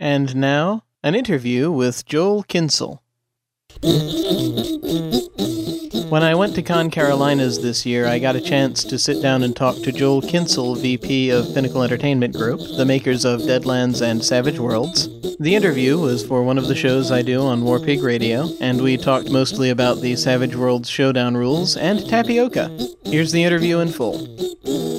And now, an interview with Joel Kinsel. When I went to Con Carolinas this year, I got a chance to sit down and talk to Joel Kinsel, VP of Pinnacle Entertainment Group, the makers of Deadlands and Savage Worlds. The interview was for one of the shows I do on Warpig Radio, and we talked mostly about the Savage Worlds showdown rules and tapioca. Here's the interview in full.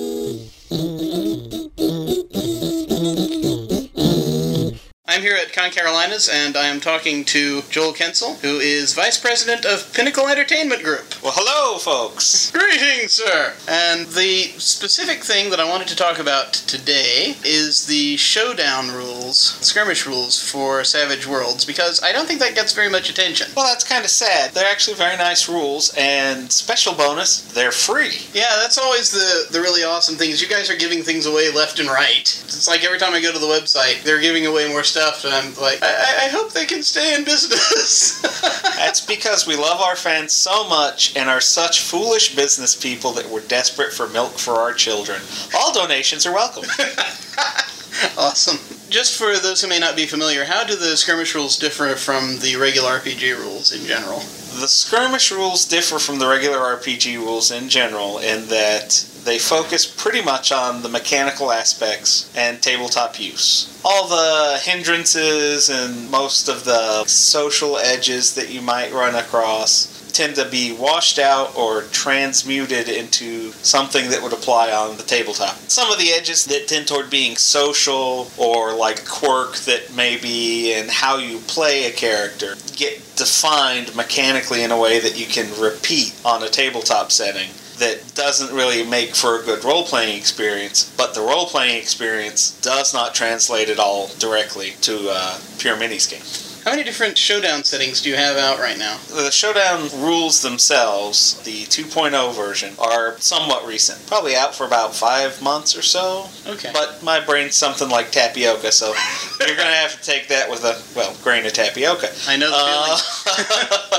Here at Con Carolinas, and I am talking to Joel Kensel, who is Vice President of Pinnacle Entertainment Group. Well, hello, folks. Greetings, sir! And the specific thing that I wanted to talk about today is the showdown rules, skirmish rules for Savage Worlds, because I don't think that gets very much attention. Well, that's kind of sad. They're actually very nice rules, and special bonus, they're free. Yeah, that's always the, the really awesome thing is you guys are giving things away left and right. It's like every time I go to the website, they're giving away more stuff, and I'm like, I, I hope they can stay in business. That's because we love our fans so much and are such foolish business people that we're desperate for milk for our children. All donations are welcome. awesome. Just for those who may not be familiar, how do the skirmish rules differ from the regular RPG rules in general? The skirmish rules differ from the regular RPG rules in general in that they focus pretty much on the mechanical aspects and tabletop use. All the hindrances and most of the social edges that you might run across tend to be washed out or transmuted into something that would apply on the tabletop. Some of the edges that tend toward being social or like quirk that may be in how you play a character get defined mechanically in a way that you can repeat on a tabletop setting that doesn't really make for a good role playing experience, but the role playing experience does not translate at all directly to uh, pure minis game. How many different showdown settings do you have out right now? The showdown rules themselves, the 2.0 version, are somewhat recent. Probably out for about five months or so. Okay. But my brain's something like tapioca, so you're going to have to take that with a, well, grain of tapioca. I know the Uh, feeling.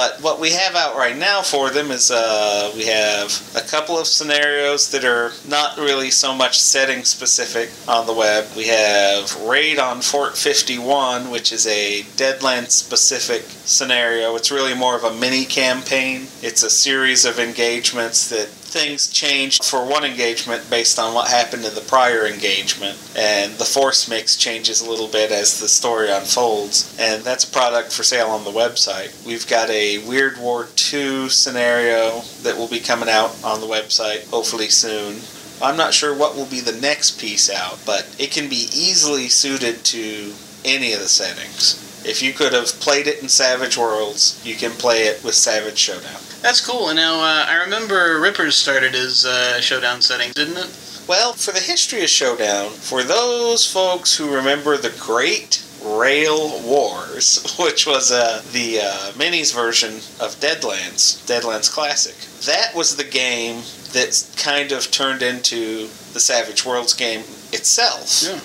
But what we have out right now for them is uh, we have a couple of scenarios that are not really so much setting specific on the web. We have Raid on Fort 51, which is a Deadland specific scenario. It's really more of a mini campaign. It's a series of engagements that things change for one engagement based on what happened in the prior engagement, and the force mix changes a little bit as the story unfolds, and that's a product for sale on the website. We've got a Weird War 2 scenario that will be coming out on the website hopefully soon. I'm not sure what will be the next piece out, but it can be easily suited to any of the settings. If you could have played it in Savage Worlds, you can play it with Savage Showdown. That's cool. And now uh, I remember Rippers started as uh, showdown settings, didn't it? Well, for the history of Showdown, for those folks who remember the Great Rail Wars, which was uh, the uh, minis version of Deadlands, Deadlands Classic, that was the game that kind of turned into the Savage Worlds game itself. Yeah.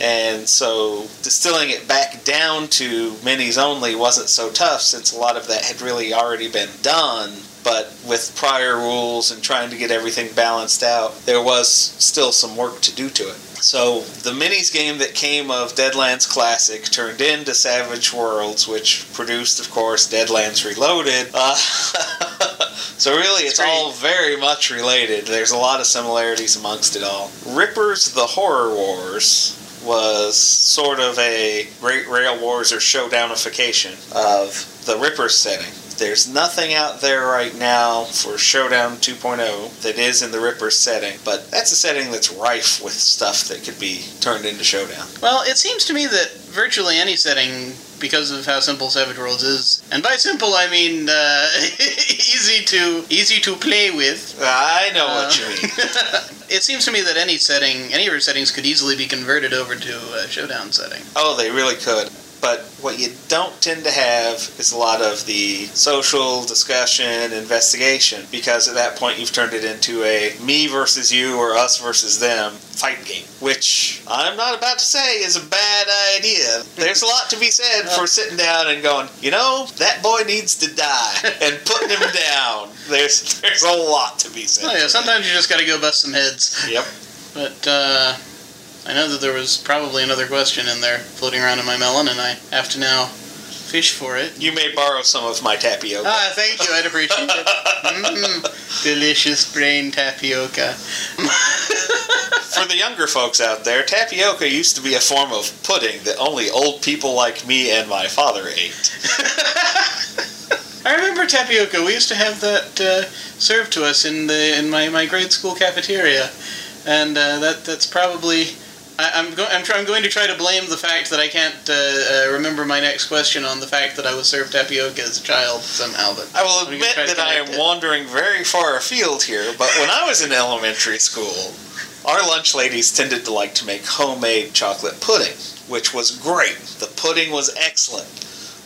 And so distilling it back down to minis only wasn't so tough since a lot of that had really already been done. But with prior rules and trying to get everything balanced out, there was still some work to do to it. So the minis game that came of Deadlands Classic turned into Savage Worlds, which produced, of course, Deadlands Reloaded. Uh, so really, it's all very much related. There's a lot of similarities amongst it all. Rippers the Horror Wars was sort of a Great Rail Wars or showdownification of the Ripper setting. There's nothing out there right now for Showdown 2.0 that is in the Ripper setting, but that's a setting that's rife with stuff that could be turned into Showdown. Well, it seems to me that virtually any setting, because of how simple Savage Worlds is, and by simple I mean uh, easy to easy to play with. I know what Uh, you mean. it seems to me that any setting, any of your settings, could easily be converted over to a showdown setting. Oh, they really could. But what you don't tend to have is a lot of the social discussion, investigation, because at that point you've turned it into a me versus you or us versus them fight game, which I'm not about to say is a bad idea. There's a lot to be said for sitting down and going, you know, that boy needs to die, and putting him down. There's there's a lot to be said. Oh yeah, sometimes you just got to go bust some heads. Yep. But uh, I know that there was probably another question in there floating around in my melon, and I have to now fish for it. You may borrow some of my tapioca. Ah, thank you. I'd appreciate it. Mm, delicious brain tapioca. For the younger folks out there, tapioca used to be a form of pudding that only old people like me and my father ate. I remember tapioca. We used to have that uh, served to us in the in my, my grade school cafeteria, and uh, that that's probably. I, I'm, go- I'm, try- I'm going to try to blame the fact that I can't uh, uh, remember my next question on the fact that I was served tapioca as a child somehow. But I will admit that I am it. wandering very far afield here, but when I was in elementary school, our lunch ladies tended to like to make homemade chocolate pudding, which was great. The pudding was excellent.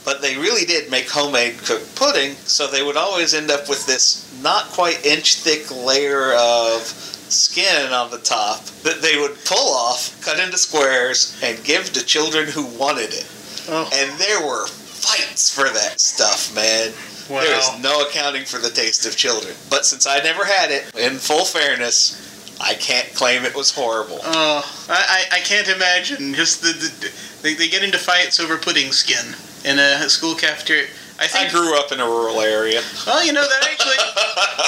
But they really did make homemade cooked pudding, so they would always end up with this not quite inch thick layer of skin on the top that they would pull off, cut into squares, and give to children who wanted it. Oh, And there were fights for that stuff, man. wow. There is no accounting for the taste of children. But since I never had it, in full fairness, I can't claim it was horrible. Oh, I, I, I can't imagine. Just the, the they, they get into fights over pudding skin in a school cafeteria. I I think. grew up in a rural area. well, you know that actually.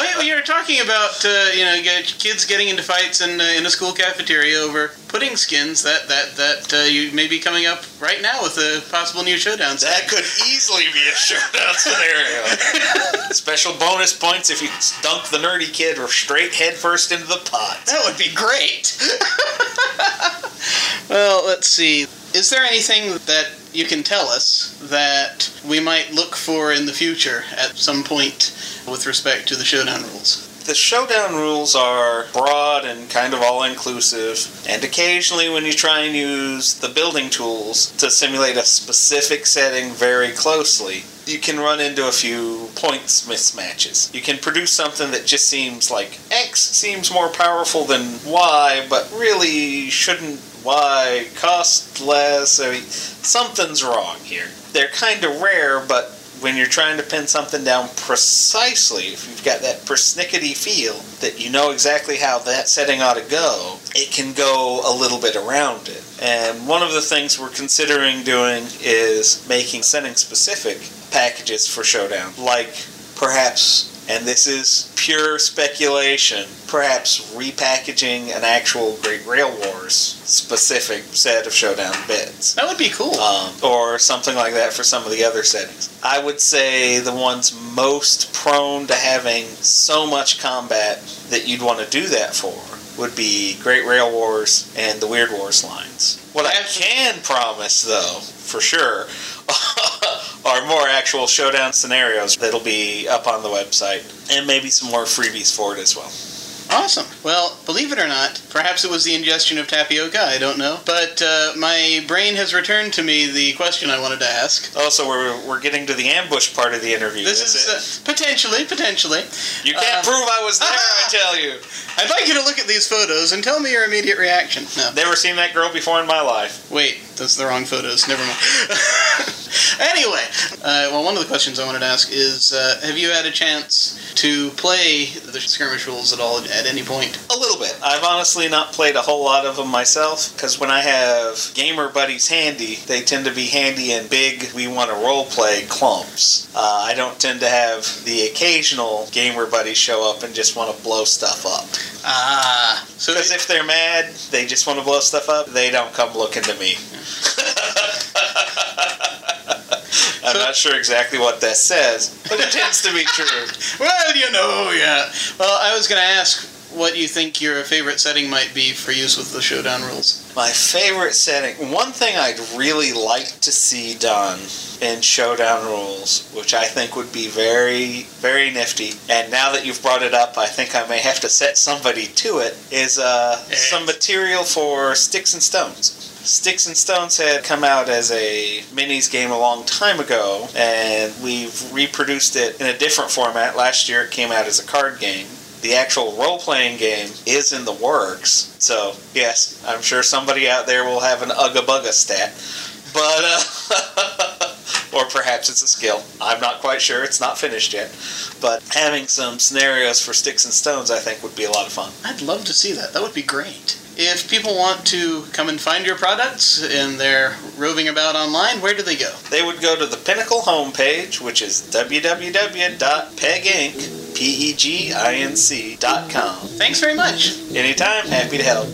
wait, we were talking about uh, you know kids getting into fights in uh, in a school cafeteria over pudding skins. That that that uh, you may be coming up right now with a possible new showdown. That could easily be a showdown scenario. Special bonus points if you dunk the nerdy kid or straight headfirst into the pot. That would be great. well, let's see. Is there anything that you can tell us that we might look for in the future at some point with respect to the showdown rules? The showdown rules are broad and kind of all inclusive, and occasionally, when you try and use the building tools to simulate a specific setting very closely, you can run into a few points mismatches. You can produce something that just seems like X seems more powerful than Y, but really shouldn't Y cost less. I mean, something's wrong here. They're kind of rare, but when you're trying to pin something down precisely, if you've got that persnickety feel that you know exactly how that setting ought to go, it can go a little bit around it. And one of the things we're considering doing is making setting specific packages for Showdown, like perhaps, and this is pure speculation, perhaps repackaging an actual Great Rail Wars specific set of Showdown bits That would be cool. um, or something like that for some of the other settings. I would say the ones most prone to having so much combat that you'd want to do that for would be Great Rail Wars and the Weird Wars lines. What I can promise, though, for sure, are more actual showdown scenarios that'll be up on the website, and maybe some more freebies for it as well. Awesome. Well, believe it or not, perhaps it was the ingestion of tapioca, I don't know. But uh, my brain has returned to me the question I wanted to ask. Also, we're, we're getting to the ambush part of the interview. This is is it? uh, potentially, potentially. you can't uh, prove I was there, I tell you. I'd like you to look at these photos and tell me your immediate reaction. No. Never seen that girl before in my life. Wait, those are the wrong photos. Never mind. anyway, uh, well, one of the questions I wanted to ask is uh, Have you had a chance to play the skirmish rules at all at any point? A little bit. I've honestly not played a whole lot of them myself because when I have gamer buddies handy, they tend to be handy in big, we want to role play clumps. Uh, I don't tend to have the occasional gamer buddy show up and just want to blow stuff up. Ah. So Because if they're mad, they just want to blow stuff up, they don't come looking to me. I'm So- not sure exactly what that says, but it tends to be true. Well, you know, yeah. Well, I was going to ask what you think your favorite setting might be for use with the showdown rules. My favorite setting. One thing I'd really like to see done in Showdown rules, which I think would be very, very nifty, and now that you've brought it up, I think I may have to set somebody to it, is uh, some material for Sticks and Stones. Sticks and Stones had come out as a minis game a long time ago, and we've reproduced it in a different format. Last year it came out as a card game. The actual role playing game is in the works, so yes, I'm sure somebody out there will have an Ugga Bugga stat. But, uh, or perhaps it's a skill. I'm not quite sure. It's not finished yet. But having some scenarios for Sticks and Stones, I think, would be a lot of fun. I'd love to see that. That would be great. If people want to come and find your products and they're roving about online, where do they go? They would go to the Pinnacle homepage, which is www.peginc, P-E-G-I-N-C dot com. Thanks very much. Anytime, happy to help.